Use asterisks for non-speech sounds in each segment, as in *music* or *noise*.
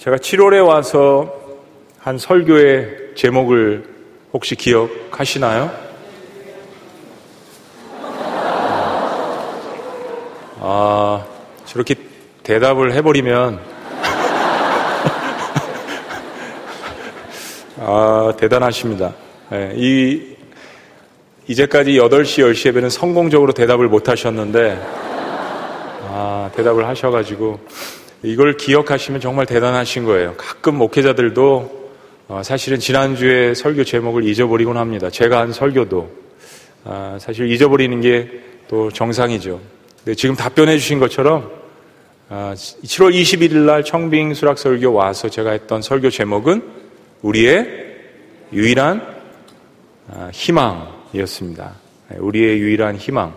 제가 7월에 와서 한 설교의 제목을 혹시 기억하시나요? 아, 저렇게 대답을 해버리면, *laughs* 아, 대단하십니다. 네, 이, 이제까지 8시, 10시 예배는 성공적으로 대답을 못 하셨는데, 아, 대답을 하셔가지고, 이걸 기억하시면 정말 대단하신 거예요. 가끔 목회자들도 어, 사실은 지난주에 설교 제목을 잊어버리곤 합니다. 제가 한 설교도 아, 사실 잊어버리는 게 또 정상이죠. 근데 지금 답변해 주신 것처럼 7월 아, 21일 날 청빙 수락 설교 와서 제가 했던 설교 제목은 우리의 유일한 아, 희망이었습니다. 네, 우리의 유일한 희망.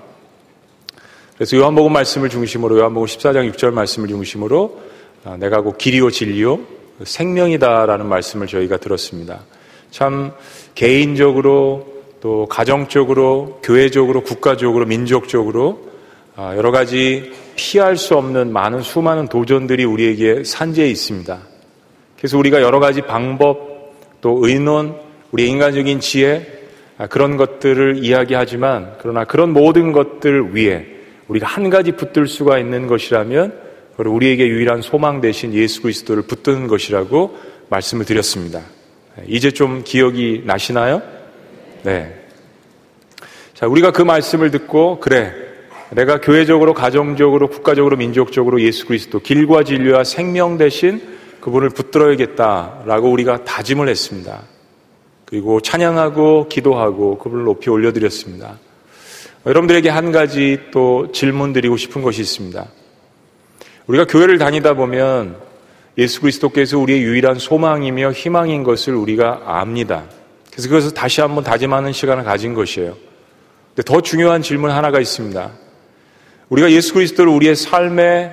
그래서 요한복음 말씀을 중심으로 요한복음 14장 6절 말씀을 중심으로 아, 내가 곧 길이요 진리요 생명이다라는 말씀을 저희가 들었습니다. 참 개인적으로 또 가정적으로 교회적으로 국가적으로 민족적으로 아, 여러 가지 피할 수 없는 많은 수많은 도전들이 우리에게 산재해 있습니다. 그래서 우리가 여러 가지 방법 또 의논 우리 인간적인 지혜 아, 그런 것들을 이야기하지만 그러나 그런 모든 것들 위에 우리가 한 가지 붙들 수가 있는 것이라면 우리에게 유일한 소망 대신 예수 그리스도를 붙드는 것이라고 말씀을 드렸습니다. 이제 좀 기억이 나시나요? 네. 자, 우리가 그 말씀을 듣고 그래. 내가 교회적으로, 가정적으로, 국가적으로, 민족적으로 예수 그리스도 길과 진리와 생명 대신 그분을 붙들어야겠다라고 우리가 다짐을 했습니다. 그리고 찬양하고 기도하고 그분을 높이 올려드렸습니다. 여러분들에게 한 가지 또 질문 드리고 싶은 것이 있습니다. 우리가 교회를 다니다 보면 예수 그리스도께서 우리의 유일한 소망이며 희망인 것을 우리가 압니다. 그래서 그것을 다시 한번 다짐하는 시간을 가진 것이에요. 근데 더 중요한 질문 하나가 있습니다. 우리가 예수 그리스도를 우리의 삶에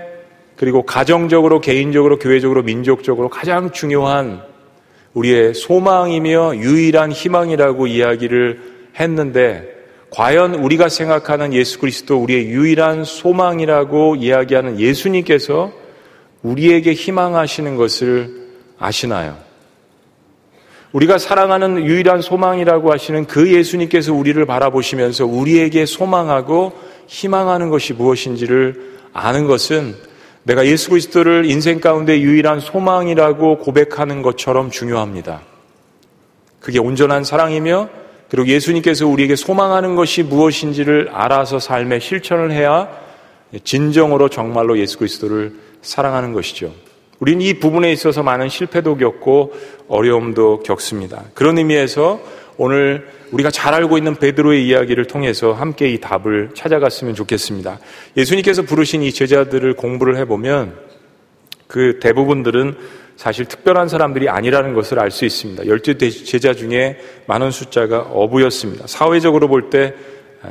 그리고 가정적으로, 개인적으로, 교회적으로, 민족적으로 가장 중요한 우리의 소망이며 유일한 희망이라고 이야기를 했는데 과연 우리가 생각하는 예수 그리스도 우리의 유일한 소망이라고 이야기하는 예수님께서 우리에게 희망하시는 것을 아시나요? 우리가 사랑하는 유일한 소망이라고 하시는 그 예수님께서 우리를 바라보시면서 우리에게 소망하고 희망하는 것이 무엇인지를 아는 것은 내가 예수 그리스도를 인생 가운데 유일한 소망이라고 고백하는 것처럼 중요합니다. 그게 온전한 사랑이며 그리고 예수님께서 우리에게 소망하는 것이 무엇인지를 알아서 삶에 실천을 해야 진정으로 정말로 예수 그리스도를 사랑하는 것이죠. 우리는 이 부분에 있어서 많은 실패도 겪고 어려움도 겪습니다. 그런 의미에서 오늘 우리가 잘 알고 있는 베드로의 이야기를 통해서 함께 이 답을 찾아갔으면 좋겠습니다. 예수님께서 부르신 이 제자들을 공부를 해보면 그 대부분들은 사실 특별한 사람들이 아니라는 것을 알 수 있습니다. 열두 제자 중에 많은 숫자가 어부였습니다. 사회적으로 볼 때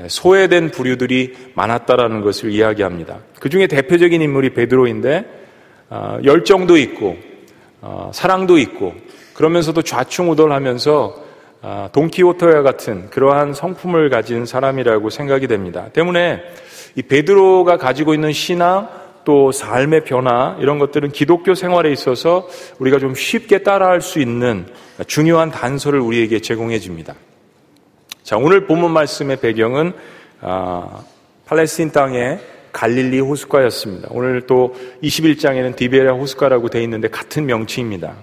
소외된 부류들이 많았다라는 것을 이야기합니다. 그 중에 대표적인 인물이 베드로인데 어, 열정도 있고 어, 사랑도 있고 그러면서도 좌충우돌하면서 어, 돈키호테와 같은 그러한 성품을 가진 사람이라고 생각이 됩니다. 때문에 이 베드로가 가지고 있는 신앙 또 삶의 변화 이런 것들은 기독교 생활에 있어서 우리가 좀 쉽게 따라할 수 있는 중요한 단서를 우리에게 제공해 줍니다. 자, 오늘 본문 말씀의 배경은 아, 팔레스틴 땅의 갈릴리 호숫가였습니다. 오늘 또 21장에는 디베라 호숫가라고 되어 있는데 같은 명칭입니다.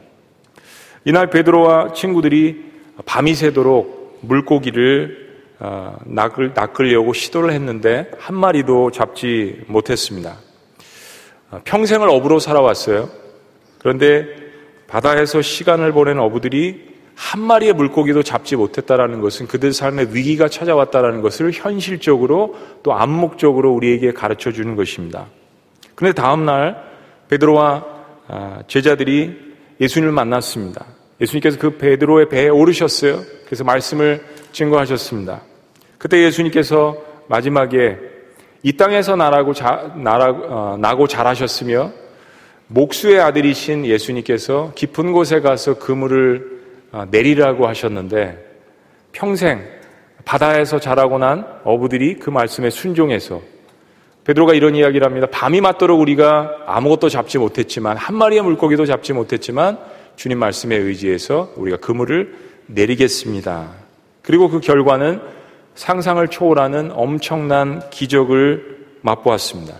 이날 베드로와 친구들이 밤이 새도록 물고기를 아, 낚으려고 시도를 했는데 한 마리도 잡지 못했습니다. 아, 평생을 어부로 살아왔어요. 그런데 바다에서 시간을 보낸 어부들이 한 마리의 물고기도 잡지 못했다라는 것은 그들 삶에 위기가 찾아왔다라는 것을 현실적으로 또 암묵적으로 우리에게 가르쳐 주는 것입니다. 그런데 다음 날 베드로와 아, 제자들이 예수님을 만났습니다. 예수님께서 그 베드로의 배에 오르셨어요. 그래서 말씀을 증거하셨습니다. 그때 예수님께서 마지막에 이 땅에서 나라고, 자, 나라, 어, 나고 자라셨으며 목수의 아들이신 예수님께서 깊은 곳에 가서 그물을 어, 내리라고 하셨는데 평생 바다에서 자라고 난 어부들이 그 말씀에 순종해서 베드로가 이런 이야기를 합니다. 밤이 맞도록 우리가 아무것도 잡지 못했지만 한 마리의 물고기도 잡지 못했지만 주님 말씀에 의지해서 우리가 그물을 내리겠습니다. 그리고 그 결과는 상상을 초월하는 엄청난 기적을 맛보았습니다.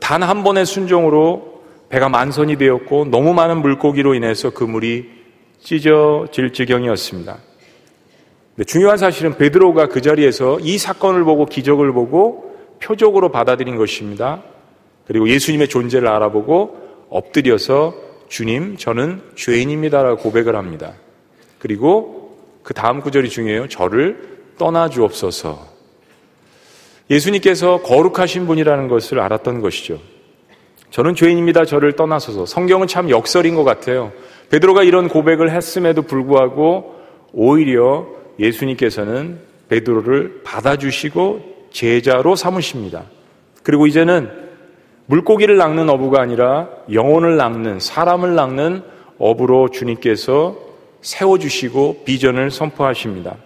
단 한 번의 순종으로 배가 만선이 되었고 너무 많은 물고기로 인해서 그물이 찢어질 지경이었습니다. 중요한 사실은 베드로가 그 자리에서 이 사건을 보고 기적을 보고 표적으로 받아들인 것입니다. 그리고 예수님의 존재를 알아보고 엎드려서 주님, 저는 죄인입니다라고 고백을 합니다. 그리고 그 다음 구절이 중요해요. 저를 떠나 주옵소서. 예수님께서 거룩하신 분이라는 것을 알았던 것이죠. 저는 죄인입니다. 저를 떠나소서. 성경은 참 역설인 것 같아요. 베드로가 이런 고백을 했음에도 불구하고 오히려 예수님께서는 베드로를 받아주시고 제자로 삼으십니다. 그리고 이제는 물고기를 낚는 어부가 아니라 영혼을 낚는 사람을 낚는 어부로 주님께서 세워주시고 비전을 선포하십니다.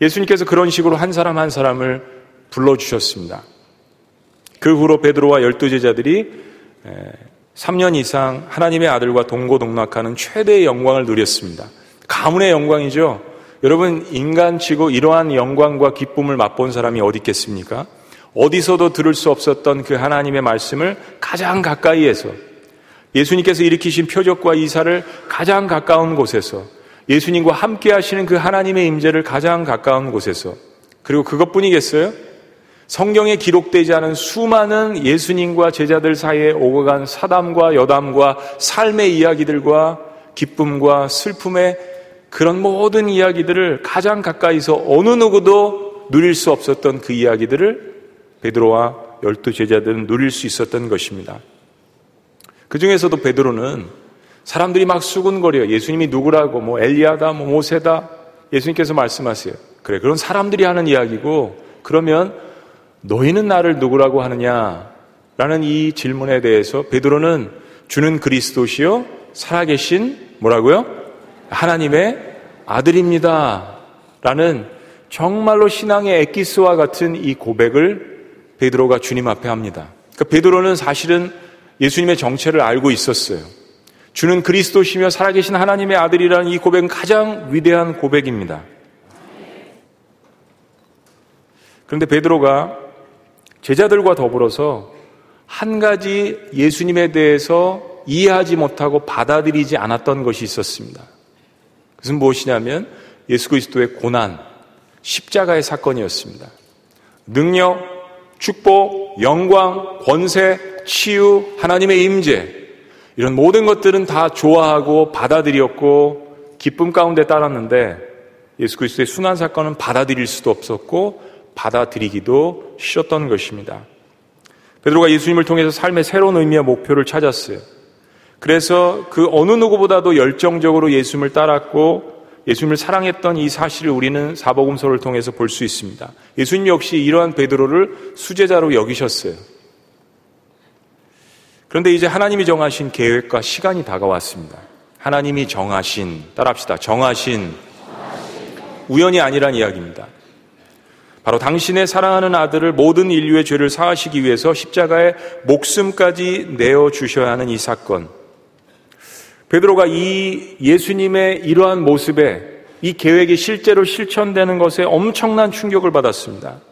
예수님께서 그런 식으로 한 사람 한 사람을 불러주셨습니다. 그 후로 베드로와 열두 제자들이 3년 이상 하나님의 아들과 동고동락하는 최대의 영광을 누렸습니다. 가문의 영광이죠. 여러분 인간치고 이러한 영광과 기쁨을 맛본 사람이 어디 있겠습니까? 어디서도 들을 수 없었던 그 하나님의 말씀을 가장 가까이에서 예수님께서 일으키신 표적과 이사를 가장 가까운 곳에서 예수님과 함께 하시는 그 하나님의 임재를 가장 가까운 곳에서 그리고 그것뿐이겠어요? 성경에 기록되지 않은 수많은 예수님과 제자들 사이에 오고 간 사담과 여담과 삶의 이야기들과 기쁨과 슬픔의 그런 모든 이야기들을 가장 가까이서 어느 누구도 누릴 수 없었던 그 이야기들을 베드로와 열두 제자들은 누릴 수 있었던 것입니다. 그 중에서도 베드로는 사람들이 막 수군거려 예수님이 누구라고 뭐 엘리야다 뭐 모세다 예수님께서 말씀하세요. 그래 그런 사람들이 하는 이야기고 그러면 너희는 나를 누구라고 하느냐? 라는 이 질문에 대해서 베드로는 주는 그리스도시요 살아계신 뭐라고요? 하나님의 아들입니다. 라는 정말로 신앙의 엑기스와 같은 이 고백을 베드로가 주님 앞에 합니다. 그러니까 베드로는 사실은 예수님의 정체를 알고 있었어요. 주는 그리스도시며 살아계신 하나님의 아들이라는 이 고백은 가장 위대한 고백입니다. 그런데 베드로가 제자들과 더불어서 한 가지 예수님에 대해서 이해하지 못하고 받아들이지 않았던 것이 있었습니다. 그것은 무엇이냐면 예수 그리스도의 고난, 십자가의 사건이었습니다. 능력, 축복, 영광, 권세, 치유, 하나님의 임재 이런 모든 것들은 다 좋아하고 받아들였고 기쁨 가운데 따랐는데 예수 그리스도의 순환 사건은 받아들일 수도 없었고 받아들이기도 싫었던 것입니다. 베드로가 예수님을 통해서 삶의 새로운 의미와 목표를 찾았어요. 그래서 그 어느 누구보다도 열정적으로 예수님을 따랐고 예수님을 사랑했던 이 사실을 우리는 사복음서를 통해서 볼 수 있습니다. 예수님 역시 이러한 베드로를 수제자로 여기셨어요. 그런데 이제 하나님이 정하신 계획과 시간이 다가왔습니다. 하나님이 정하신, 따라합시다. 정하신, 우연이 아니란 이야기입니다. 바로 당신의 사랑하는 아들을 모든 인류의 죄를 사하시기 위해서 십자가에 목숨까지 내어 주셔야 하는 이 사건. 베드로가 이 예수님의 이러한 모습에 이 계획이 실제로 실천되는 것에 엄청난 충격을 받았습니다.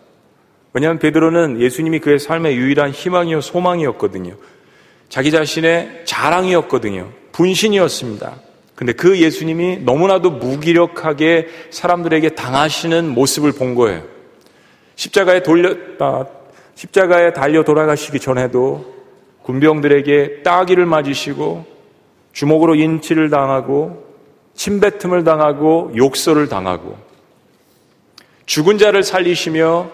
왜냐하면 베드로는 예수님이 그의 삶의 유일한 희망이요 소망이었거든요. 자기 자신의 자랑이었거든요. 분신이었습니다. 근데 그 예수님이 너무나도 무기력하게 사람들에게 당하시는 모습을 본 거예요. 십자가에 돌려, 아, 십자가에 달려 돌아가시기 전에도 군병들에게 따기를 맞으시고 주먹으로 인치를 당하고 침뱉음을 당하고 욕설을 당하고 죽은 자를 살리시며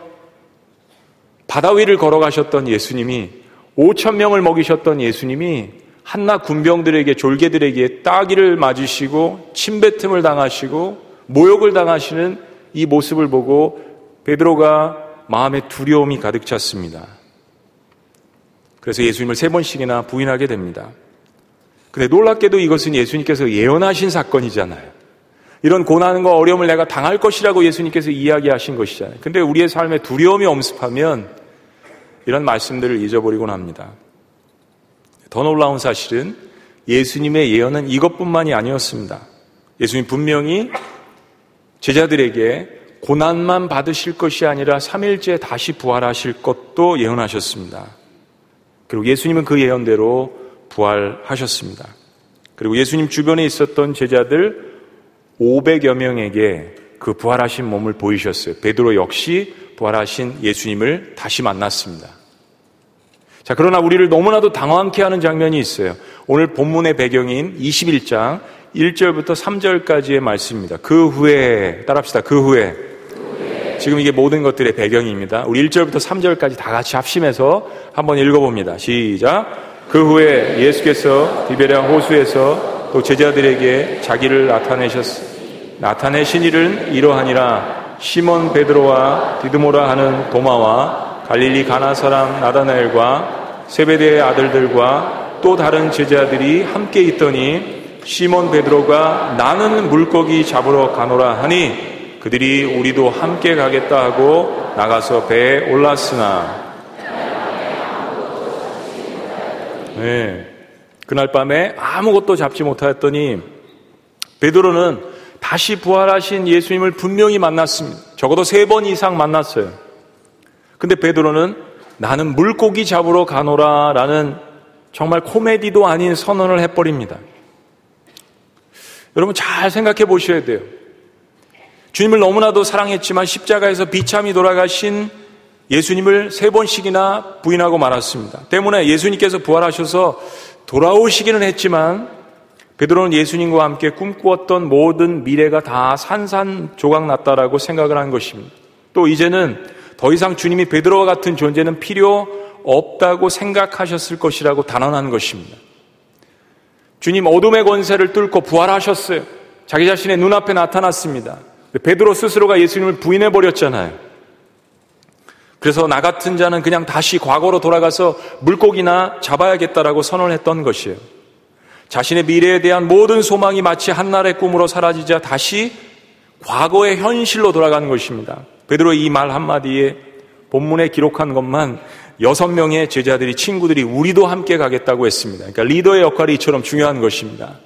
바다 위를 걸어가셨던 예수님이 5천 명을 먹이셨던 예수님이 한나 군병들에게 졸개들에게 따기를 맞으시고 침뱉음을 당하시고 모욕을 당하시는 이 모습을 보고 베드로가 마음에 두려움이 가득 찼습니다. 그래서 예수님을 세 번씩이나 부인하게 됩니다. 근데 놀랍게도 이것은 예수님께서 예언하신 사건이잖아요. 이런 고난과 어려움을 내가 당할 것이라고 예수님께서 이야기하신 것이잖아요. 근데 우리의 삶에 두려움이 엄습하면 이런 말씀들을 잊어버리곤 합니다. 더 놀라운 사실은 예수님의 예언은 이것뿐만이 아니었습니다. 예수님 분명히 제자들에게 고난만 받으실 것이 아니라 3일째 다시 부활하실 것도 예언하셨습니다. 그리고 예수님은 그 예언대로 부활하셨습니다. 그리고 예수님 주변에 있었던 제자들 500여 명에게 그 부활하신 몸을 보이셨어요. 베드로 역시 부활하신 예수님을 다시 만났습니다. 자, 그러나 우리를 너무나도 당황케 하는 장면이 있어요. 오늘 본문의 배경인 21장 1절부터 3절까지의 말씀입니다. 그 후에, 따라합시다. 그 후에. 지금 이게 모든 것들의 배경입니다. 우리 1절부터 3절까지 다 같이 합심해서 한번 읽어봅니다. 시작. 그 후에 예수께서 디베랴 호수에서 또 제자들에게 자기를 나타내셨, 나타내신 일은 이러하니라 시몬 베드로와 디드모라 하는 도마와 갈릴리 가나 사람 나다나엘과 세베대의 아들들과 또 다른 제자들이 함께 있더니 시몬 베드로가 나는 물고기 잡으러 가노라 하니 그들이 우리도 함께 가겠다 하고 나가서 배에 올랐으나 네. 그날 밤에 아무것도 잡지 못하였더니 베드로는 다시 부활하신 예수님을 분명히 만났습니다. 적어도 세 번 이상 만났어요. 근데 베드로는 나는 물고기 잡으러 가노라라는 정말 코미디도 아닌 선언을 해버립니다. 여러분 잘 생각해 보셔야 돼요. 주님을 너무나도 사랑했지만 십자가에서 비참히 돌아가신 예수님을 세 번씩이나 부인하고 말았습니다. 때문에 예수님께서 부활하셔서 돌아오시기는 했지만 베드로는 예수님과 함께 꿈꾸었던 모든 미래가 다 산산조각 났다라고 생각을 한 것입니다. 또 이제는 더 이상 주님이 베드로와 같은 존재는 필요 없다고 생각하셨을 것이라고 단언한 것입니다. 주님 어둠의 권세를 뚫고 부활하셨어요. 자기 자신의 눈앞에 나타났습니다. 베드로 스스로가 예수님을 부인해 버렸잖아요. 그래서 나 같은 자는 그냥 다시 과거로 돌아가서 물고기나 잡아야겠다라고 선언했던 것이에요. 자신의 미래에 대한 모든 소망이 마치 한날의 꿈으로 사라지자 다시 과거의 현실로 돌아가는 것입니다. 베드로의 이 말 한마디에 본문에 기록한 것만 여섯 명의 제자들이 친구들이 우리도 함께 가겠다고 했습니다. 그러니까 리더의 역할이 이처럼 중요한 것입니다.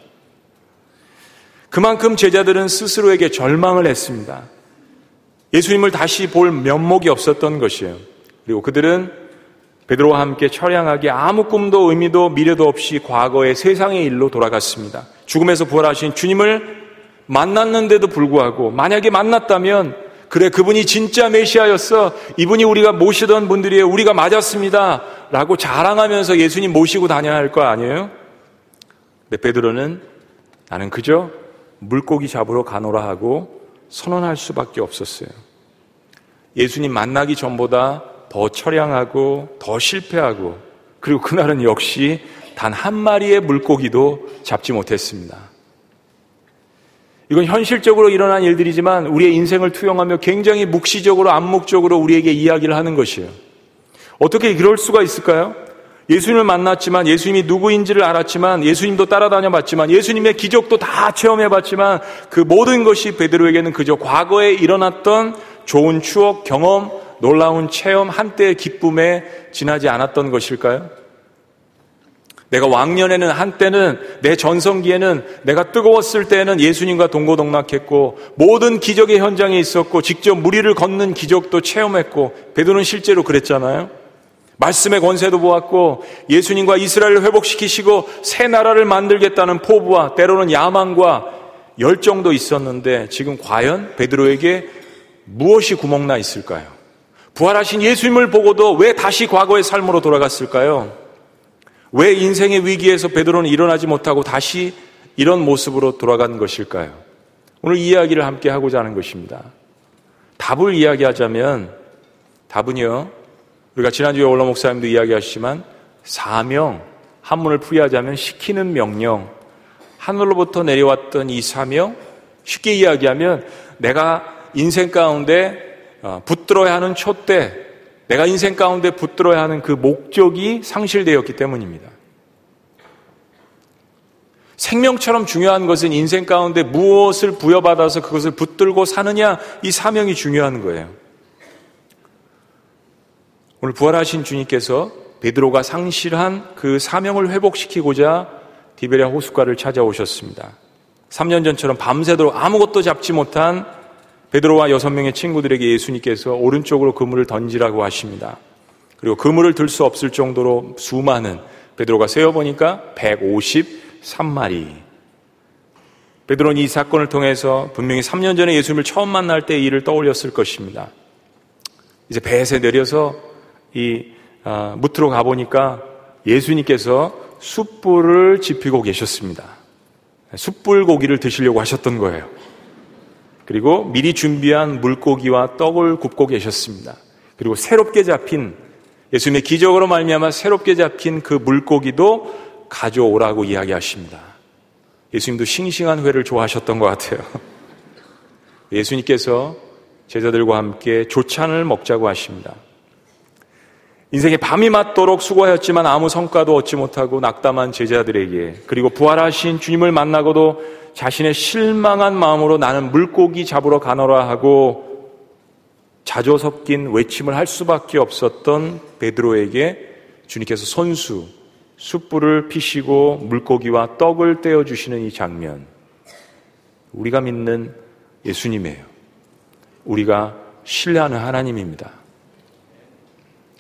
그만큼 제자들은 스스로에게 절망을 했습니다. 예수님을 다시 볼 면목이 없었던 것이에요. 그리고 그들은 베드로와 함께 처량하게 아무 꿈도 의미도 미래도 없이 과거의 세상의 일로 돌아갔습니다. 죽음에서 부활하신 주님을 만났는데도 불구하고 만약에 만났다면 그래 그분이 진짜 메시아였어 이분이 우리가 모시던 분들이에요 우리가 맞았습니다 라고 자랑하면서 예수님 모시고 다녀야 할 거 아니에요? 근데 베드로는 나는 그저 물고기 잡으러 가노라 하고 선언할 수밖에 없었어요. 예수님 만나기 전보다 더 처량하고 더 실패하고 그리고 그날은 역시 단 한 마리의 물고기도 잡지 못했습니다. 이건 현실적으로 일어난 일들이지만 우리의 인생을 투영하며 굉장히 묵시적으로 암묵적으로 우리에게 이야기를 하는 것이에요. 어떻게 그럴 수가 있을까요? 예수님을 만났지만 예수님이 누구인지를 알았지만 예수님도 따라다녀 봤지만 예수님의 기적도 다 체험해 봤지만 그 모든 것이 베드로에게는 그저 과거에 일어났던 좋은 추억, 경험, 놀라운 체험, 한때의 기쁨에 지나지 않았던 것일까요? 내가 왕년에는 한때는 내 전성기에는 내가 뜨거웠을 때에는 예수님과 동고동락했고 모든 기적의 현장에 있었고 직접 무리를 걷는 기적도 체험했고 베드로는 실제로 그랬잖아요. 말씀의 권세도 보았고 예수님과 이스라엘을 회복시키시고 새 나라를 만들겠다는 포부와 때로는 야망과 열정도 있었는데 지금 과연 베드로에게 무엇이 구멍나 있을까요? 부활하신 예수님을 보고도 왜 다시 과거의 삶으로 돌아갔을까요? 왜 인생의 위기에서 베드로는 일어나지 못하고 다시 이런 모습으로 돌아간 것일까요? 오늘 이야기를 함께 하고자 하는 것입니다. 답을 이야기하자면 답은요. 우리가 지난주에 올라 목사님도 이야기하시지만 사명 한문을 풀이하자면 시키는 명령 하늘로부터 내려왔던 이 사명 쉽게 이야기하면 내가 인생 가운데 어, 붙들어야 하는 촛대, 내가 인생 가운데 붙들어야 하는 그 목적이 상실되었기 때문입니다. 생명처럼 중요한 것은 인생 가운데 무엇을 부여받아서 그것을 붙들고 사느냐 이 사명이 중요한 거예요. 오늘 부활하신 주님께서 베드로가 상실한 그 사명을 회복시키고자 디베리아 호숫가를 찾아오셨습니다. 3년 전처럼 밤새도록 아무것도 잡지 못한 베드로와 여섯 명의 친구들에게 예수님께서 오른쪽으로 그물을 던지라고 하십니다. 그리고 그물을 들 수 없을 정도로 수많은 베드로가 세어보니까 153마리. 베드로는 이 사건을 통해서 분명히 3년 전에 예수님을 처음 만날 때 일을 떠올렸을 것입니다. 이제 배에서 내려서 이 아, 무트로 가보니까 예수님께서 숯불을 지피고 계셨습니다. 숯불 고기를 드시려고 하셨던 거예요. 그리고 미리 준비한 물고기와 떡을 굽고 계셨습니다. 그리고 새롭게 잡힌 예수님의 기적으로 말미암아 새롭게 잡힌 그 물고기도 가져오라고 이야기하십니다. 예수님도 싱싱한 회를 좋아하셨던 것 같아요. *laughs* 예수님께서 제자들과 함께 조찬을 먹자고 하십니다. 인생의 밤이 맞도록 수고하였지만 아무 성과도 얻지 못하고 낙담한 제자들에게 그리고 부활하신 주님을 만나고도 자신의 실망한 마음으로 나는 물고기 잡으러 가노라 하고 자조 섞인 외침을 할 수밖에 없었던 베드로에게 주님께서 손수 숯불을 피시고 물고기와 떡을 떼어 주시는 이 장면 우리가 믿는 예수님이에요. 우리가 신뢰하는 하나님입니다.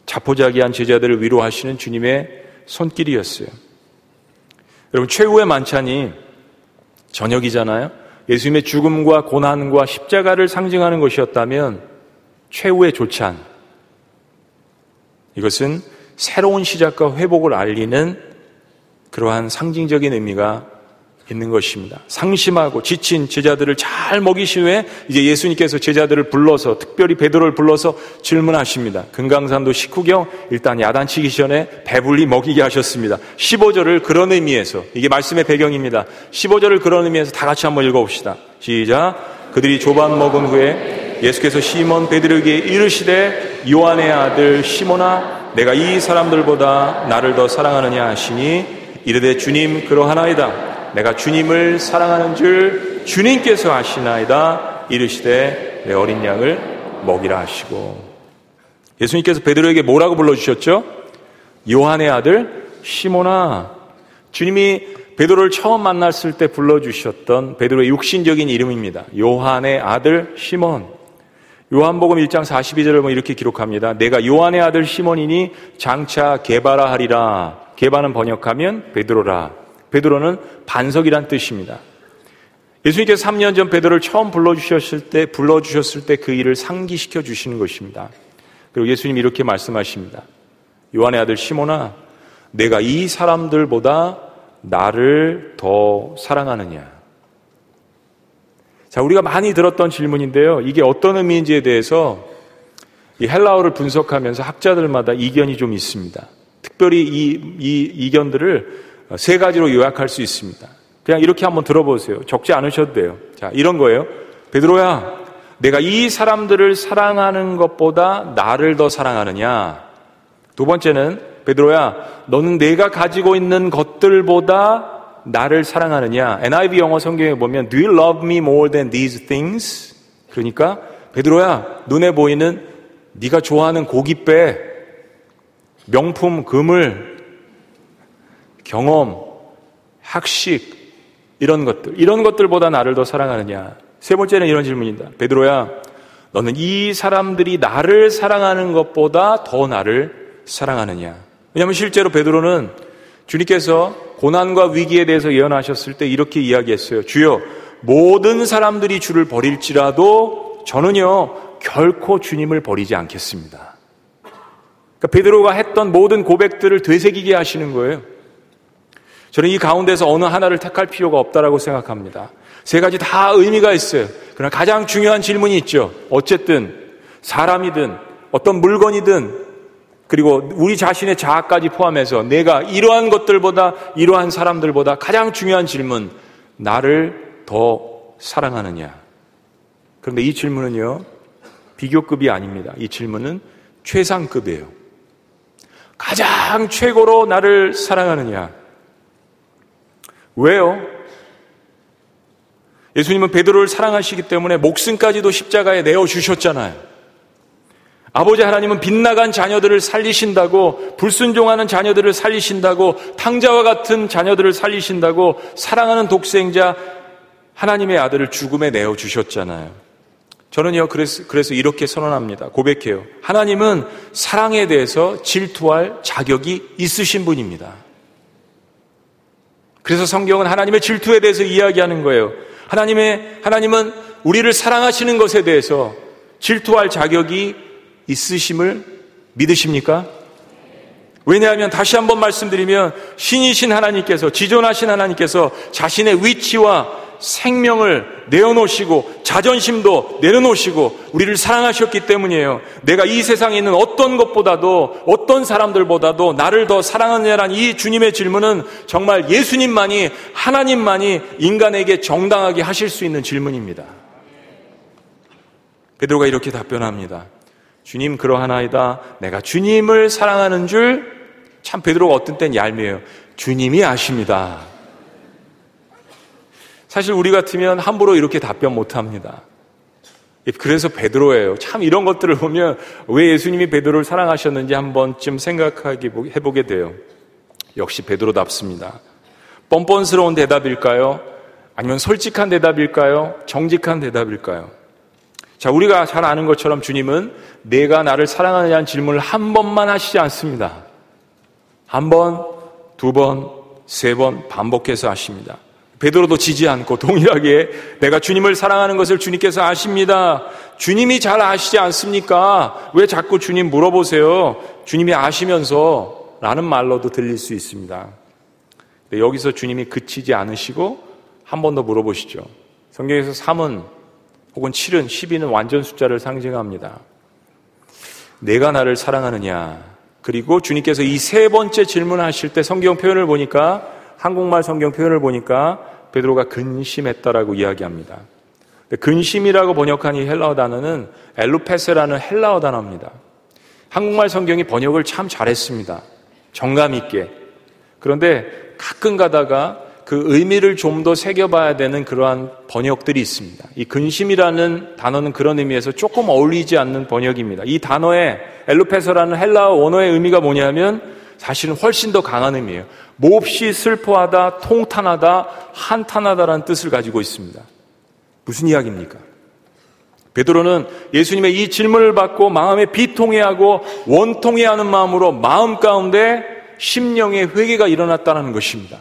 자포자기한 제자들을 위로하시는 주님의 손길이었어요. 여러분 최후의 만찬이 저녁이잖아요. 예수님의 죽음과 고난과 십자가를 상징하는 것이었다면 최후의 조찬. 이것은 새로운 시작과 회복을 알리는 그러한 상징적인 의미가 있는 것입니다. 상심하고 지친 제자들을 잘 먹이신 후에 이제 예수님께서 제자들을 불러서 특별히 베드로를 불러서 질문하십니다. 금강산도 식후경 일단 야단치기 전에 배불리 먹이게 하셨습니다. 15절을 그런 의미에서 이게 말씀의 배경입니다. 15절을 그런 의미에서 다 같이 한번 읽어봅시다. 시작. 그들이 조반 먹은 후에 예수께서 시몬 베드로에게 이르시되 요한의 아들 시몬아 내가 이 사람들보다 나를 더 사랑하느냐 하시니 이르되 주님 그러하나이다. 내가 주님을 사랑하는 줄 주님께서 아시나이다 이르시되 내 어린 양을 먹이라 하시고 예수님께서 베드로에게 뭐라고 불러주셨죠? 요한의 아들 시모나 주님이 베드로를 처음 만났을 때 불러주셨던 베드로의 육신적인 이름입니다. 요한의 아들 시몬. 요한복음 1장 42절을 보면 이렇게 기록합니다. 내가 요한의 아들 시몬이니 장차 개바라 하리라. 개바는 번역하면 베드로라. 베드로는 반석이란 뜻입니다. 예수님께서 3년 전 베드로를 처음 불러주셨을 때, 불러주셨을 때 그 일을 상기시켜 주시는 것입니다. 그리고 예수님이 이렇게 말씀하십니다. 요한의 아들 시모나, 내가 이 사람들보다 나를 더 사랑하느냐. 자, 우리가 많이 들었던 질문인데요. 이게 어떤 의미인지에 대해서 이 헬라어를 분석하면서 학자들마다 이견이 좀 있습니다. 특별히 이, 이 이견들을 세 가지로 요약할 수 있습니다. 그냥 이렇게 한번 들어보세요. 적지 않으셔도 돼요. 자, 이런 거예요. 베드로야, 내가 이 사람들을 사랑하는 것보다 나를 더 사랑하느냐? 두 번째는 베드로야, 너는 내가 가지고 있는 것들보다 나를 사랑하느냐? NIV 영어 성경에 보면 Do you love me more than these things? 그러니까 베드로야, 눈에 보이는 네가 좋아하는 고깃배, 명품 금을 경험, 학식, 이런 것들, 이런 것들보다 나를 더 사랑하느냐? 세 번째는 이런 질문입니다. 베드로야, 너는 이 사람들이 나를 사랑하는 것보다 더 나를 사랑하느냐? 왜냐하면 실제로 베드로는 주님께서 고난과 위기에 대해서 예언하셨을 때 이렇게 이야기했어요. 주여, 모든 사람들이 주를 버릴지라도 저는요, 결코 주님을 버리지 않겠습니다. 그러니까 베드로가 했던 모든 고백들을 되새기게 하시는 거예요. 저는 이 가운데서 어느 하나를 택할 필요가 없다라고 생각합니다. 세 가지 다 의미가 있어요. 그러나 가장 중요한 질문이 있죠. 어쨌든 사람이든 어떤 물건이든 그리고 우리 자신의 자아까지 포함해서 내가 이러한 것들보다 이러한 사람들보다 가장 중요한 질문 나를 더 사랑하느냐. 그런데 이 질문은요. 비교급이 아닙니다. 이 질문은 최상급이에요. 가장 최고로 나를 사랑하느냐. 왜요? 예수님은 베드로를 사랑하시기 때문에 목숨까지도 십자가에 내어 주셨잖아요. 아버지 하나님은 빗나간 자녀들을 살리신다고, 불순종하는 자녀들을 살리신다고, 탕자와 같은 자녀들을 살리신다고, 사랑하는 독생자 하나님의 아들을 죽음에 내어 주셨잖아요. 저는요, 그래서, 그래서 이렇게 선언합니다. 고백해요. 하나님은 사랑에 대해서 질투할 자격이 있으신 분입니다. 그래서 성경은 하나님의 질투에 대해서 이야기하는 거예요. 하나님의, 하나님은 우리를 사랑하시는 것에 대해서 질투할 자격이 있으심을 믿으십니까? 왜냐하면 다시 한번 말씀드리면 신이신 하나님께서, 지존하신 하나님께서 자신의 위치와 생명을 내어놓으시고 자존심도 내려놓으시고 우리를 사랑하셨기 때문이에요. 내가 이 세상에 있는 어떤 것보다도 어떤 사람들보다도 나를 더 사랑하느냐란 이 주님의 질문은 정말 예수님만이 하나님만이 인간에게 정당하게 하실 수 있는 질문입니다. 베드로가 이렇게 답변합니다. 주님 그러하나이다. 내가 주님을 사랑하는 줄 참 베드로가 어떤 땐 얄미워요. 주님이 아십니다. 사실 우리 같으면 함부로 이렇게 답변 못 합니다. 그래서 베드로예요. 참 이런 것들을 보면 왜 예수님이 베드로를 사랑하셨는지 한 번쯤 생각하게 해보게 돼요. 역시 베드로답습니다. 뻔뻔스러운 대답일까요? 아니면 솔직한 대답일까요? 정직한 대답일까요? 자, 우리가 잘 아는 것처럼 주님은 내가 나를 사랑하느냐는 질문을 한 번만 하시지 않습니다. 한 번, 두 번, 세 번 반복해서 하십니다. 베드로도 지지 않고 동일하게 내가 주님을 사랑하는 것을 주님께서 아십니다. 주님이 잘 아시지 않습니까? 왜 자꾸 주님 물어보세요? 주님이 아시면서 라는 말로도 들릴 수 있습니다. 여기서 주님이 그치지 않으시고 한 번 더 물어보시죠. 성경에서 3은 혹은 7은 12는 완전 숫자를 상징합니다. 내가 나를 사랑하느냐. 그리고 주님께서 이 세 번째 질문하실 때 성경 표현을 보니까 한국말 성경 표현을 보니까 베드로가 근심했다라고 이야기합니다. 근심이라고 번역한 이 헬라어 단어는 엘루페세라는 헬라어 단어입니다. 한국말 성경이 번역을 참 잘했습니다. 정감 있게. 그런데 가끔 가다가 그 의미를 좀 더 새겨봐야 되는 그러한 번역들이 있습니다. 이 근심이라는 단어는 그런 의미에서 조금 어울리지 않는 번역입니다. 이 단어의 엘루페서라는 헬라어 원어의 의미가 뭐냐면 사실은 훨씬 더 강한 의미예요. 몹시 슬퍼하다, 통탄하다, 한탄하다라는 뜻을 가지고 있습니다. 무슨 이야기입니까? 베드로는 예수님의 이 질문을 받고 마음에 비통해하고 원통해하는 마음으로 마음 가운데 심령의 회개가 일어났다는 것입니다.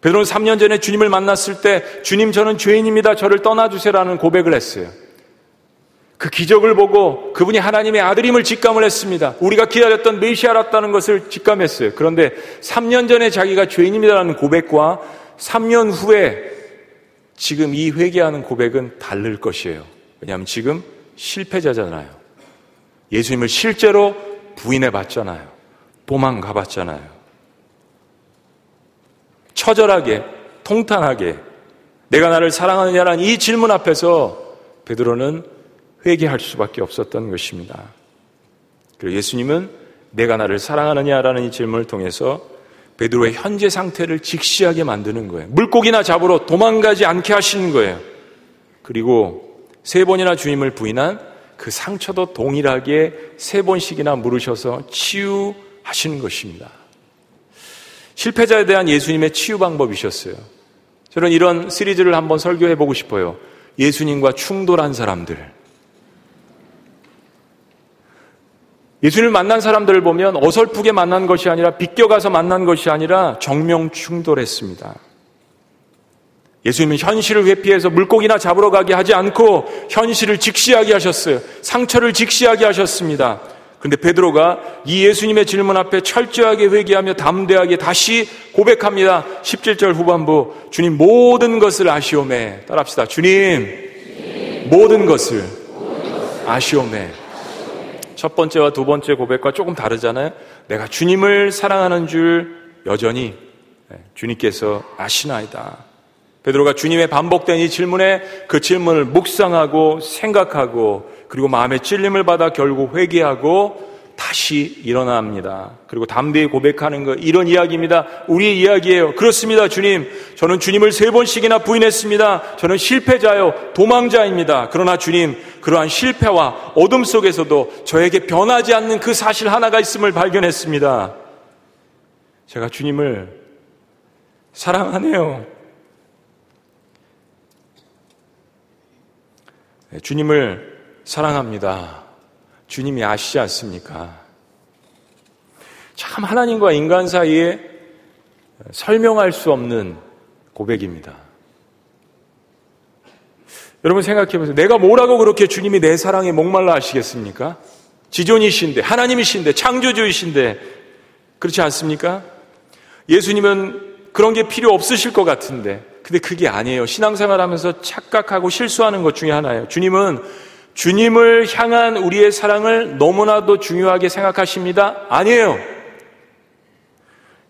베드로는 3년 전에 주님을 만났을 때 주님 저는 죄인입니다. 저를 떠나주세요라는 고백을 했어요. 그 기적을 보고 그분이 하나님의 아들임을 직감을 했습니다. 우리가 기다렸던 메시아랐다는 것을 직감했어요. 그런데 3년 전에 자기가 죄인입니다라는 고백과 3년 후에 지금 이 회개하는 고백은 다를 것이에요. 왜냐하면 지금 실패자잖아요. 예수님을 실제로 부인해 봤잖아요. 도망가 봤잖아요. 처절하게, 통탄하게 내가 나를 사랑하느냐라는 이 질문 앞에서 베드로는 회개할 수밖에 없었던 것입니다. 그리고 예수님은 내가 나를 사랑하느냐라는 이 질문을 통해서 베드로의 현재 상태를 직시하게 만드는 거예요. 물고기나 잡으러 도망가지 않게 하시는 거예요. 그리고 세 번이나 주님을 부인한 그 상처도 동일하게 세 번씩이나 물으셔서 치유하시는 것입니다. 실패자에 대한 예수님의 치유 방법이셨어요. 저는 이런 시리즈를 한번 설교해 보고 싶어요. 예수님과 충돌한 사람들. 예수님을 만난 사람들을 보면 어설프게 만난 것이 아니라 비껴가서 만난 것이 아니라 정명 충돌했습니다. 예수님은 현실을 회피해서 물고기나 잡으러 가게 하지 않고 현실을 직시하게 하셨어요. 상처를 직시하게 하셨습니다. 근데 베드로가 이 예수님의 질문 앞에 철저하게 회개하며 담대하게 다시 고백합니다. 17절 후반부 주님 모든 것을 아시오매 따라합시다. 주님 모든 것을 아시오매 첫 번째와 두 번째 고백과 조금 다르잖아요. 내가 주님을 사랑하는 줄 여전히 네, 주님께서 아시나이다. 베드로가 주님의 반복된 이 질문에 그 질문을 묵상하고 생각하고 그리고 마음의 찔림을 받아 결국 회개하고 다시 일어납니다. 그리고 담대히 고백하는 것, 이런 이야기입니다. 우리의 이야기예요. 그렇습니다, 주님. 저는 주님을 세 번씩이나 부인했습니다. 저는 실패자요, 도망자입니다. 그러나 주님, 그러한 실패와 어둠 속에서도 저에게 변하지 않는 그 사실 하나가 있음을 발견했습니다. 제가 주님을 사랑하네요. 네, 주님을 사랑합니다. 주님이 아시지 않습니까? 참 하나님과 인간 사이에 설명할 수 없는 고백입니다. 여러분 생각해 보세요. 내가 뭐라고 그렇게 주님이 내 사랑에 목말라 하시겠습니까? 지존이신데, 하나님이신데, 창조주이신데, 그렇지 않습니까? 예수님은 그런 게 필요 없으실 것 같은데, 근데 그게 아니에요. 신앙생활 하면서 착각하고 실수하는 것 중에 하나예요. 주님은 주님을 향한 우리의 사랑을 너무나도 중요하게 생각하십니다? 아니에요.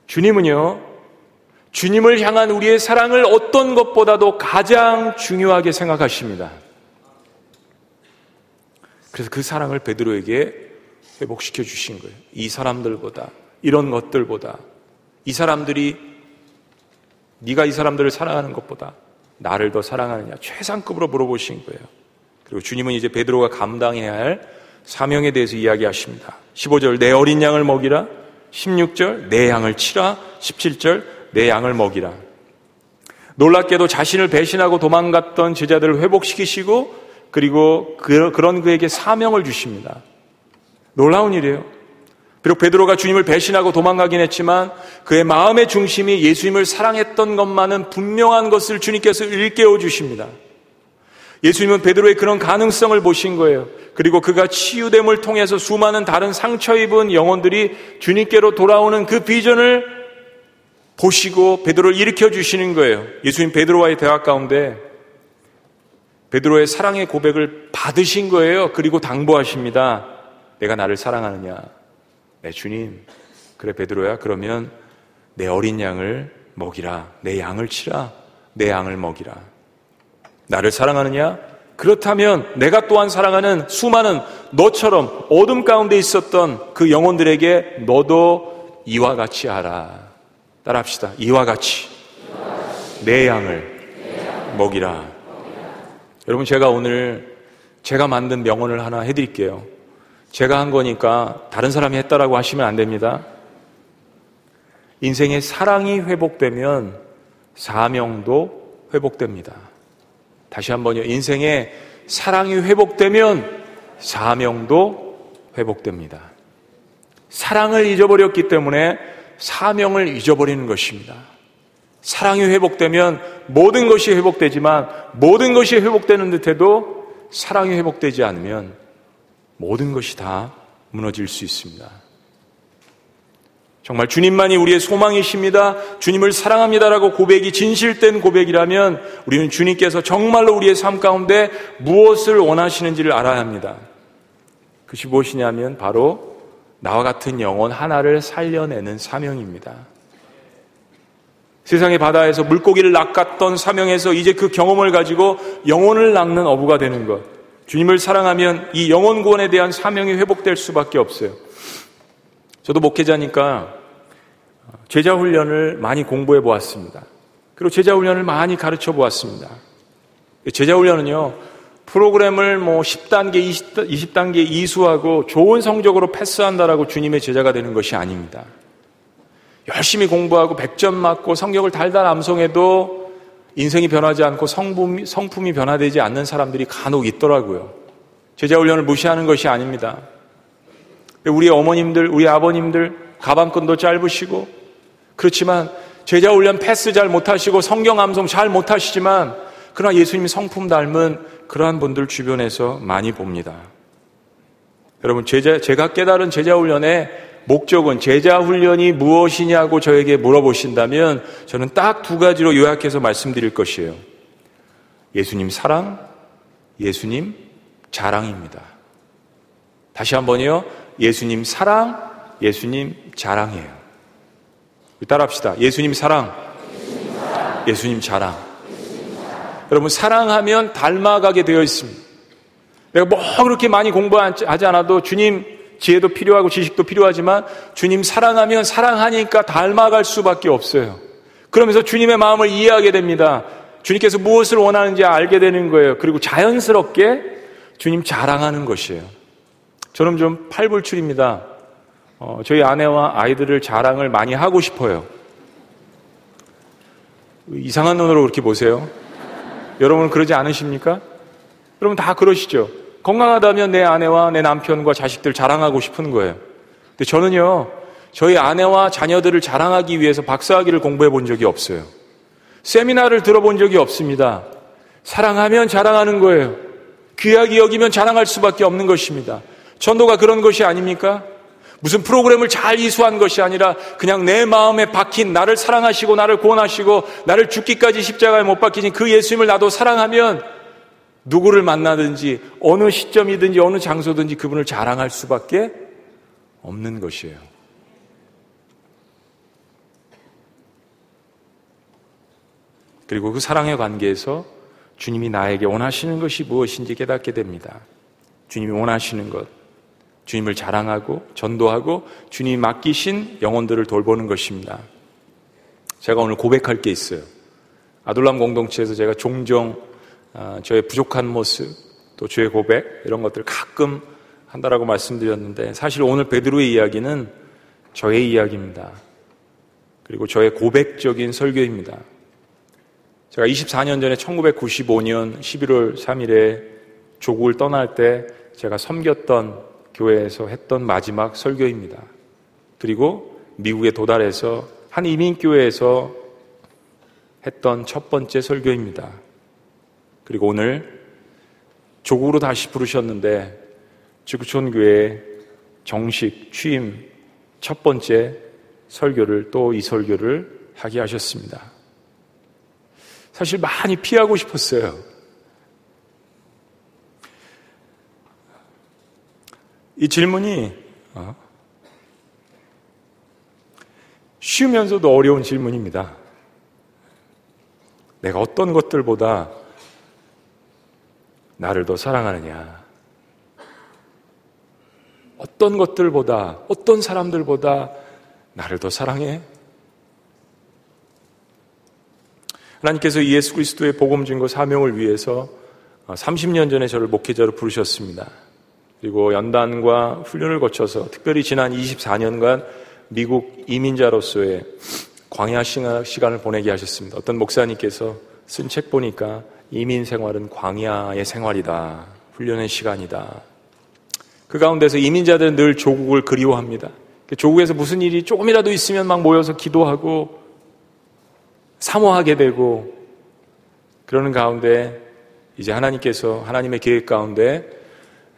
주님은요, 주님을 향한 우리의 사랑을 어떤 것보다도 가장 중요하게 생각하십니다. 그래서 그 사랑을 베드로에게 회복시켜 주신 거예요. 이 사람들보다, 이런 것들보다, 이 사람들이 네가 이 사람들을 사랑하는 것보다 나를 더 사랑하느냐 최상급으로 물어보신 거예요. 그리고 주님은 이제 베드로가 감당해야 할 사명에 대해서 이야기하십니다. 15절 내 어린 양을 먹이라 16절 내 양을 치라 17절 내 양을 먹이라 놀랍게도 자신을 배신하고 도망갔던 제자들을 회복시키시고 그리고 그, 그런 그에게 사명을 주십니다. 놀라운 일이에요. 비록 베드로가 주님을 배신하고 도망가긴 했지만 그의 마음의 중심이 예수님을 사랑했던 것만은 분명한 것을 주님께서 일깨워 주십니다. 예수님은 베드로의 그런 가능성을 보신 거예요. 그리고 그가 치유됨을 통해서 수많은 다른 상처 입은 영혼들이 주님께로 돌아오는 그 비전을 보시고 베드로를 일으켜 주시는 거예요. 예수님 베드로와의 대화 가운데 베드로의 사랑의 고백을 받으신 거예요. 그리고 당부하십니다. 내가 나를 사랑하느냐? 네, 주님. 그래 베드로야. 그러면 내 어린 양을 먹이라. 내 양을 치라. 내 양을 먹이라. 나를 사랑하느냐? 그렇다면 내가 또한 사랑하는 수많은 너처럼 어둠 가운데 있었던 그 영혼들에게 너도 이와 같이 하라. 따라합시다. 이와 같이 내 양을 먹이라. 여러분 제가 오늘 제가 만든 명언을 하나 해드릴게요. 제가 한 거니까 다른 사람이 했다라고 하시면 안 됩니다. 인생의 사랑이 회복되면 사명도 회복됩니다. 다시 한번요. 인생에 사랑이 회복되면 사명도 회복됩니다. 사랑을 잊어버렸기 때문에 사명을 잊어버리는 것입니다. 사랑이 회복되면 모든 것이 회복되지만 모든 것이 회복되는 듯해도 사랑이 회복되지 않으면 모든 것이 다 무너질 수 있습니다. 정말 주님만이 우리의 소망이십니다. 주님을 사랑합니다라고 고백이 진실된 고백이라면 우리는 주님께서 정말로 우리의 삶 가운데 무엇을 원하시는지를 알아야 합니다. 그것이 무엇이냐면 바로 나와 같은 영혼 하나를 살려내는 사명입니다. 세상의 바다에서 물고기를 낚았던 사명에서 이제 그 경험을 가지고 영혼을 낚는 어부가 되는 것. 주님을 사랑하면 이 영혼 구원에 대한 사명이 회복될 수밖에 없어요. 저도 목회자니까 제자 훈련을 많이 공부해 보았습니다. 그리고 제자 훈련을 많이 가르쳐 보았습니다. 제자 훈련은요, 프로그램을 뭐 10단계, 20, 단계 이수하고 좋은 성적으로 패스한다라고 주님의 제자가 되는 것이 아닙니다. 열심히 공부하고 100점 맞고 성격을 달달 암송해도 인생이 변하지 않고 성품이, 성품이 변화되지 않는 사람들이 간혹 있더라고요. 제자 훈련을 무시하는 것이 아닙니다. 우리 어머님들, 우리 아버님들 가방끈도 짧으시고 그렇지만 제자 훈련 패스 잘 못하시고 성경 암송 잘 못하시지만 그러나 예수님 성품 닮은 그러한 분들 주변에서 많이 봅니다. 여러분 제자 제가 깨달은 제자 훈련의 목적은 제자 훈련이 무엇이냐고 저에게 물어보신다면 저는 딱 두 가지로 요약해서 말씀드릴 것이에요. 예수님 사랑, 예수님 자랑입니다. 다시 한번요. 예수님 사랑, 예수님 자랑이에요. 따라합시다. 예수님 사랑, 예수님 자랑. 여러분, 사랑하면 닮아가게 되어 있습니다. 내가 뭐 그렇게 많이 공부하지 않아도 주님 지혜도 필요하고 지식도 필요하지만 주님 사랑하면 사랑하니까 닮아갈 수밖에 없어요. 그러면서 주님의 마음을 이해하게 됩니다. 주님께서 무엇을 원하는지 알게 되는 거예요. 그리고 자연스럽게 주님 자랑하는 것이에요. 저는 좀 팔불출입니다. 어, 저희 아내와 아이들을 자랑을 많이 하고 싶어요. 이상한 눈으로 그렇게 보세요. 여러분 그러지 않으십니까? 여러분 다 그러시죠? 건강하다면 내 아내와 내 남편과 자식들 자랑하고 싶은 거예요. 근데 저는요, 저희 아내와 자녀들을 자랑하기 위해서 박사학위를 공부해 본 적이 없어요. 세미나를 들어본 적이 없습니다. 사랑하면 자랑하는 거예요. 귀하게 여기면 자랑할 수밖에 없는 것입니다. 전도가 그런 것이 아닙니까? 무슨 프로그램을 잘 이수한 것이 아니라 그냥 내 마음에 박힌 나를 사랑하시고 나를 구원하시고 나를 죽기까지 십자가에 못 박히신 그 예수님을 나도 사랑하면 누구를 만나든지 어느 시점이든지 어느 장소든지 그분을 자랑할 수밖에 없는 것이에요. 그리고 그 사랑의 관계에서 주님이 나에게 원하시는 것이 무엇인지 깨닫게 됩니다. 주님이 원하시는 것, 주님을 자랑하고 전도하고 주님이 맡기신 영혼들을 돌보는 것입니다. 제가 오늘 고백할 게 있어요. 아둘람 공동체에서 제가 종종 아, 저의 부족한 모습, 또 주의 고백 이런 것들을 가끔 한다라고 말씀드렸는데 사실 오늘 베드로의 이야기는 저의 이야기입니다. 그리고 저의 고백적인 설교입니다. 제가 24년 전에 1995년 11월 3일에 조국을 떠날 때 제가 섬겼던 교회에서 했던 마지막 설교입니다. 그리고 미국에 도달해서 한 이민교회에서 했던 첫 번째 설교입니다. 그리고 오늘 조국으로 다시 부르셨는데 지구촌교회 정식 취임 첫 번째 설교를 또 이 설교를 하게 하셨습니다. 사실 많이 피하고 싶었어요. 이 질문이 어, 쉬우면서도 어려운 질문입니다. 내가 어떤 것들보다 나를 더 사랑하느냐? 어떤 것들보다, 어떤 사람들보다 나를 더 사랑해? 하나님께서 예수 그리스도의 복음 증거 사명을 위해서 30년 전에 저를 목회자로 부르셨습니다. 그리고 연단과 훈련을 거쳐서 특별히 지난 24년간 미국 이민자로서의 광야 시간을 보내게 하셨습니다. 어떤 목사님께서 쓴 책 보니까 이민 생활은 광야의 생활이다. 훈련의 시간이다. 그 가운데서 이민자들은 늘 조국을 그리워합니다. 조국에서 무슨 일이 조금이라도 있으면 막 모여서 기도하고 사모하게 되고 그러는 가운데 이제 하나님께서 하나님의 계획 가운데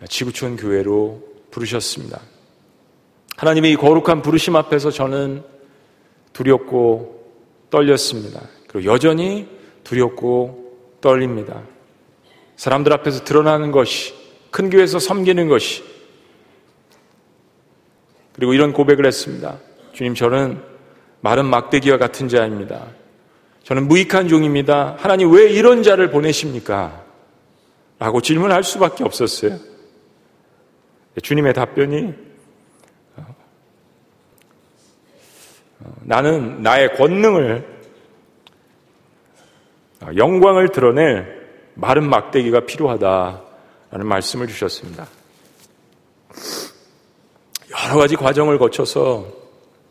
지구촌 교회로 부르셨습니다. 하나님의 이 거룩한 부르심 앞에서 저는 두렵고 떨렸습니다. 그리고 여전히 두렵고 떨립니다. 사람들 앞에서 드러나는 것이, 큰 교회에서 섬기는 것이, 그리고 이런 고백을 했습니다. 주님, 저는 마른 막대기와 같은 자입니다. 저는 무익한 종입니다. 하나님 왜 이런 자를 보내십니까? 라고 질문할 수밖에 없었어요. 주님의 답변이 어, 나는 나의 권능을 어, 영광을 드러낼 마른 막대기가 필요하다라는 말씀을 주셨습니다. 여러 가지 과정을 거쳐서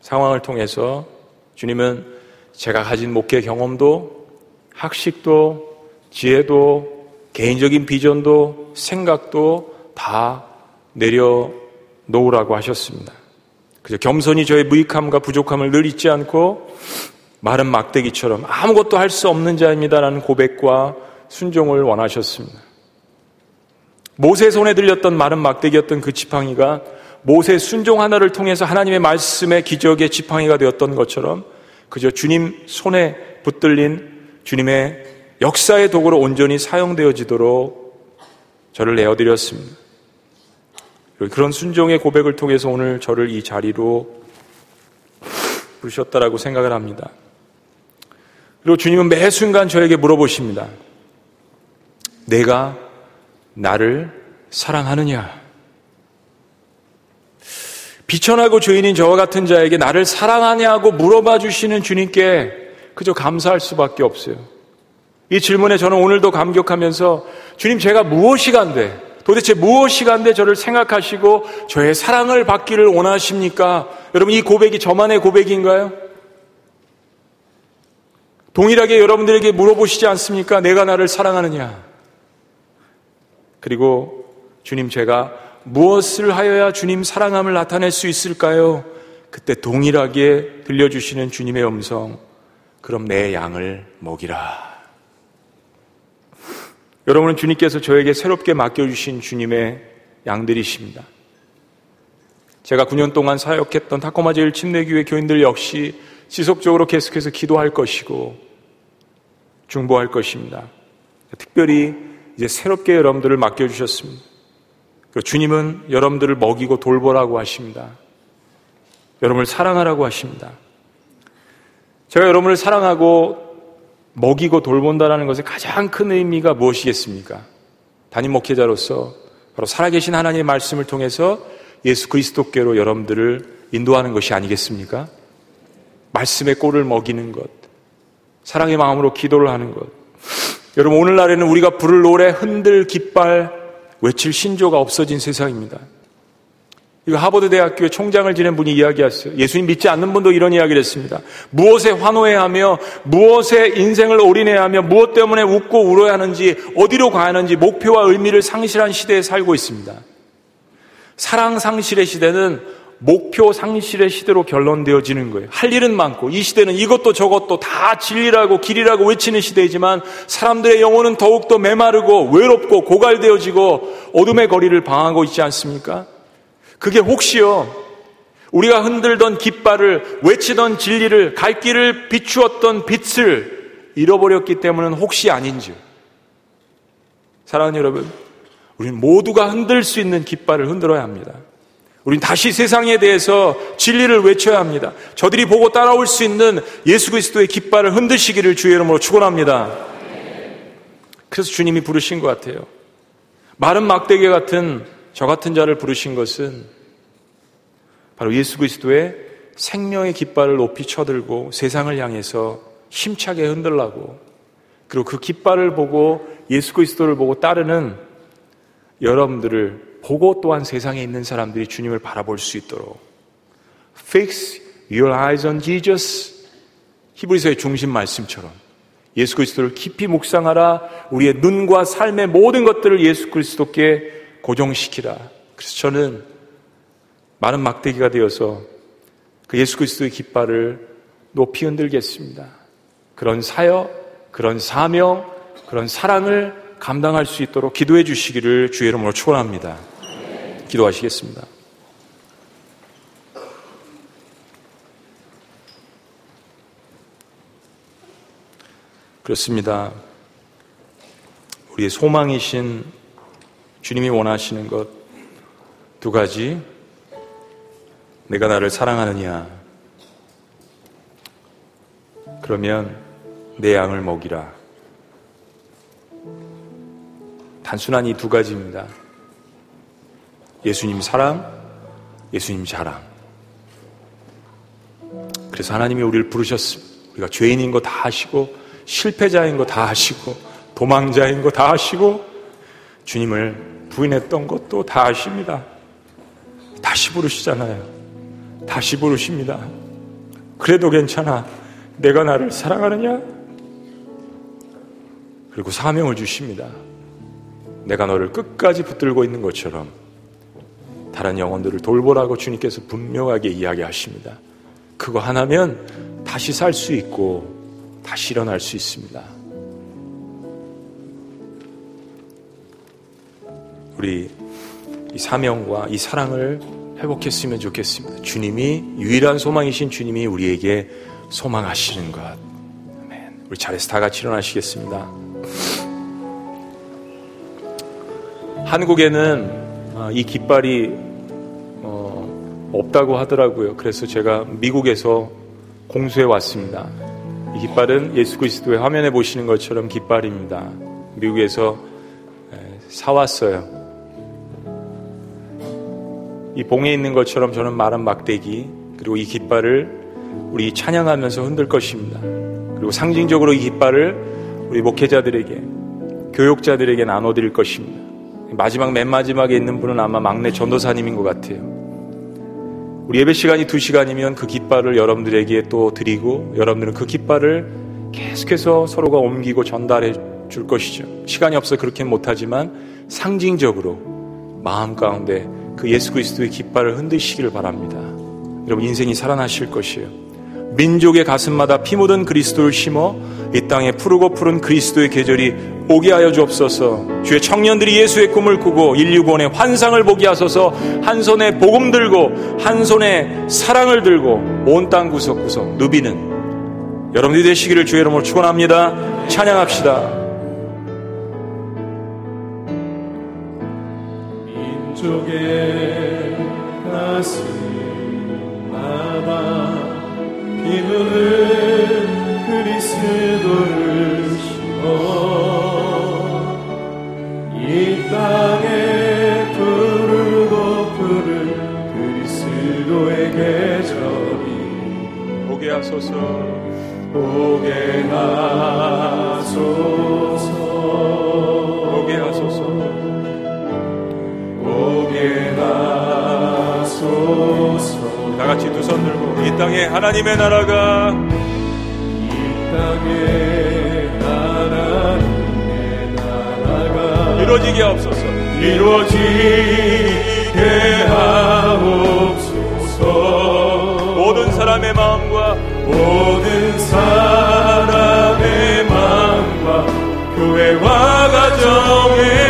상황을 통해서 주님은 제가 가진 목회 경험도 학식도 지혜도 개인적인 비전도 생각도 다 내려놓으라고 하셨습니다. 그저 겸손히 저의 무익함과 부족함을 늘 잊지 않고 마른 막대기처럼 아무것도 할 수 없는 자입니다라는 고백과 순종을 원하셨습니다. 모세 손에 들렸던 마른 막대기였던 그 지팡이가 모세 순종 하나를 통해서 하나님의 말씀의 기적의 지팡이가 되었던 것처럼 그저 주님 손에 붙들린 주님의 역사의 도구로 온전히 사용되어지도록 저를 내어드렸습니다. 그런 순종의 고백을 통해서 오늘 저를 이 자리로 부르셨다라고 생각을 합니다. 그리고 주님은 매 순간 저에게 물어보십니다. 내가 나를 사랑하느냐? 비천하고 죄인인 저와 같은 자에게 나를 사랑하냐고 물어봐 주시는 주님께 그저 감사할 수밖에 없어요. 이 질문에 저는 오늘도 감격하면서 주님 제가 무엇이 간데 도대체 무엇이 간데 저를 생각하시고 저의 사랑을 받기를 원하십니까? 여러분 이 고백이 저만의 고백인가요? 동일하게 여러분들에게 물어보시지 않습니까? 내가 나를 사랑하느냐? 그리고 주님 제가 무엇을 하여야 주님 사랑함을 나타낼 수 있을까요? 그때 동일하게 들려주시는 주님의 음성, 그럼 내 양을 먹이라. 여러분은 주님께서 저에게 새롭게 맡겨주신 주님의 양들이십니다. 제가 9년 동안 사역했던 타코마 제일 침례교회 교인들 역시 지속적으로 계속해서 기도할 것이고 중보할 것입니다. 특별히 이제 새롭게 여러분들을 맡겨주셨습니다. 주님은 여러분들을 먹이고 돌보라고 하십니다. 여러분을 사랑하라고 하십니다. 제가 여러분을 사랑하고 먹이고 돌본다라는 것의 가장 큰 의미가 무엇이겠습니까? 담임 목회자로서 바로 살아계신 하나님의 말씀을 통해서 예수 그리스도께로 여러분들을 인도하는 것이 아니겠습니까? 말씀의 꼴을 먹이는 것, 사랑의 마음으로 기도를 하는 것. 여러분, 오늘날에는 우리가 부를 노래, 흔들, 깃발, 외칠 신조가 없어진 세상입니다. 이거 하버드 대학교의 총장을 지낸 분이 이야기했어요. 예수님 믿지 않는 분도 이런 이야기를 했습니다. 무엇에 환호해야 하며, 무엇에 인생을 올인해야 하며, 무엇 때문에 웃고 울어야 하는지, 어디로 가야 하는지, 목표와 의미를 상실한 시대에 살고 있습니다. 사랑 상실의 시대는 목표 상실의 시대로 결론되어지는 거예요. 할 일은 많고 이 시대는 이것도 저것도 다 진리라고 길이라고 외치는 시대이지만 사람들의 영혼은 더욱더 메마르고 외롭고 고갈되어지고 어둠의 거리를 방하고 있지 않습니까? 그게 혹시요 우리가 흔들던 깃발을 외치던 진리를 갈 길을 비추었던 빛을 잃어버렸기 때문은 혹시 아닌지 사랑하는 여러분 우리는 모두가 흔들 수 있는 깃발을 흔들어야 합니다. 우린 다시 세상에 대해서 진리를 외쳐야 합니다. 저들이 보고 따라올 수 있는 예수 그리스도의 깃발을 흔드시기를 주의 이름으로 축원합니다. 그래서 주님이 부르신 것 같아요. 마른 막대기 같은 저 같은 자를 부르신 것은 바로 예수 그리스도의 생명의 깃발을 높이 쳐들고 세상을 향해서 힘차게 흔들라고 그리고 그 깃발을 보고 예수 그리스도를 보고 따르는 여러분들을 보고 또한 세상에 있는 사람들이 주님을 바라볼 수 있도록 Fix your eyes on Jesus. 히브리서의 중심 말씀처럼 예수 그리스도를 깊이 묵상하라. 우리의 눈과 삶의 모든 것들을 예수 그리스도께 고정시키라. 그래서 저는 많은 막대기가 되어서 그 예수 그리스도의 깃발을 높이 흔들겠습니다. 그런 사역, 그런 사명, 그런 사랑을 감당할 수 있도록 기도해 주시기를 주의 이름으로 축원합니다. 기도하시겠습니다. 그렇습니다. 우리의 소망이신 주님이 원하시는 것 두 가지. 내가 나를 사랑하느냐. 그러면 내 양을 먹이라. 단순한 이 두 가지입니다. 예수님 사랑, 예수님 자랑. 그래서 하나님이 우리를 부르셨습니다. 우리가 죄인인 거 다 하시고, 실패자인 거 다 하시고, 도망자인 거 다 하시고, 주님을 부인했던 것도 다 하십니다. 다시 부르시잖아요. 다시 부르십니다. 그래도 괜찮아. 내가 나를 사랑하느냐? 그리고 사명을 주십니다. 내가 너를 끝까지 붙들고 있는 것처럼 다른 영혼들을 돌보라고 주님께서 분명하게 이야기하십니다. 그거 하나면 다시 살 수 있고 다시 일어날 수 있습니다. 우리 이 사명과 이 사랑을 회복했으면 좋겠습니다. 주님이 유일한 소망이신 주님이 우리에게 소망하시는 것. 아멘. 우리 잘해서 다 같이 일어나시겠습니다. 한국에는 아, 이 깃발이 어, 없다고 하더라고요. 그래서 제가 미국에서 공수해 왔습니다. 이 깃발은 예수 그리스도의 화면에 보시는 것처럼 깃발입니다. 미국에서 사왔어요. 이 봉에 있는 것처럼 저는 마른 막대기 그리고 이 깃발을 우리 찬양하면서 흔들 것입니다. 그리고 상징적으로 이 깃발을 우리 목회자들에게 교육자들에게 나눠드릴 것입니다. 마지막 맨 마지막에 있는 분은 아마 막내 전도사님인 것 같아요. 우리 예배 시간이 두 시간이면 그 깃발을 여러분들에게 또 드리고 여러분들은 그 깃발을 계속해서 서로가 옮기고 전달해 줄 것이죠. 시간이 없어 그렇게 못하지만 상징적으로 마음 가운데 그 예수 그리스도의 깃발을 흔드시기를 바랍니다. 여러분 인생이 살아나실 것이에요. 민족의 가슴마다 피 묻은 그리스도를 심어 이 땅에 푸르고 푸른 그리스도의 계절이 오게 하여 주옵소서. 주의 청년들이 예수의 꿈을 꾸고 인류본의 환상을 보게 하소서. 한 손에 복음 들고 한 손에 사랑을 들고 온 땅 구석구석 누비는 여러분들이 되시기를 주의 이름으로 축원합니다. 찬양합시다. 민족의 가슴마다 비무는 그리스도를 이 땅에 푸르고 푸른 그리스도의 계절이 오게 하소서. 오게 하소서 다 같이 두 손 들고 이 땅에 하나님의 나라가. 이 땅에 하나님의 나라가 이루어지게 하옵소서. 이루어지게 하옵소서. 모든 사람의 마음과 모든 사람의 마음과 교회와 가정에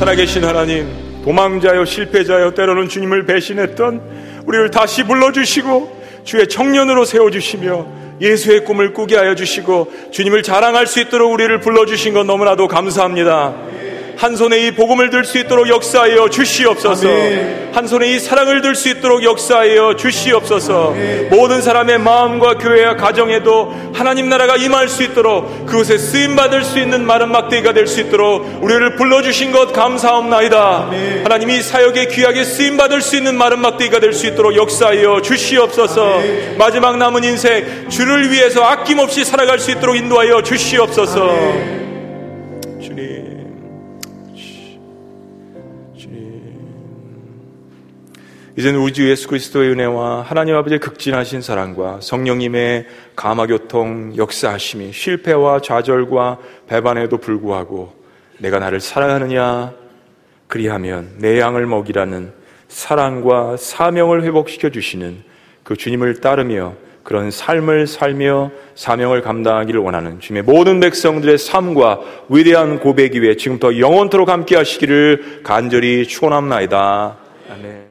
살아계신 하나님 도망자여 실패자여 때로는 주님을 배신했던 우리를 다시 불러주시고 주의 청년으로 세워주시며 예수의 꿈을 꾸게 하여 주시고 주님을 자랑할 수 있도록 우리를 불러주신 것 너무나도 감사합니다. 한 손에 이 복음을 들 수 있도록 역사하여 주시옵소서. 아멘. 한 손에 이 사랑을 들 수 있도록 역사하여 주시옵소서. 아멘. 모든 사람의 마음과 교회와 가정에도 하나님 나라가 임할 수 있도록 그곳에 쓰임 받을 수 있는 마른 막대기가 될 수 있도록 우리를 불러 주신 것 감사옵나이다. 아멘. 하나님이 사역에 귀하게 쓰임 받을 수 있는 마른 막대기가 될 수 있도록 역사하여 주시옵소서. 마지막 남은 인생 주를 위해서 아낌없이 살아갈 수 있도록 인도하여 주시옵소서. 이제는 우주 예수 그리스도의 은혜와 하나님 아버지의 극진하신 사랑과 성령님의 감화교통 역사하심이 실패와 좌절과 배반에도 불구하고 내가 나를 사랑하느냐 그리하면 내 양을 먹이라는 사랑과 사명을 회복시켜 주시는 그 주님을 따르며 그런 삶을 살며 사명을 감당하기를 원하는 주님의 모든 백성들의 삶과 위대한 고백 위에 지금부터 영원토록 함께 하시기를 간절히 축원합나이다. 아멘.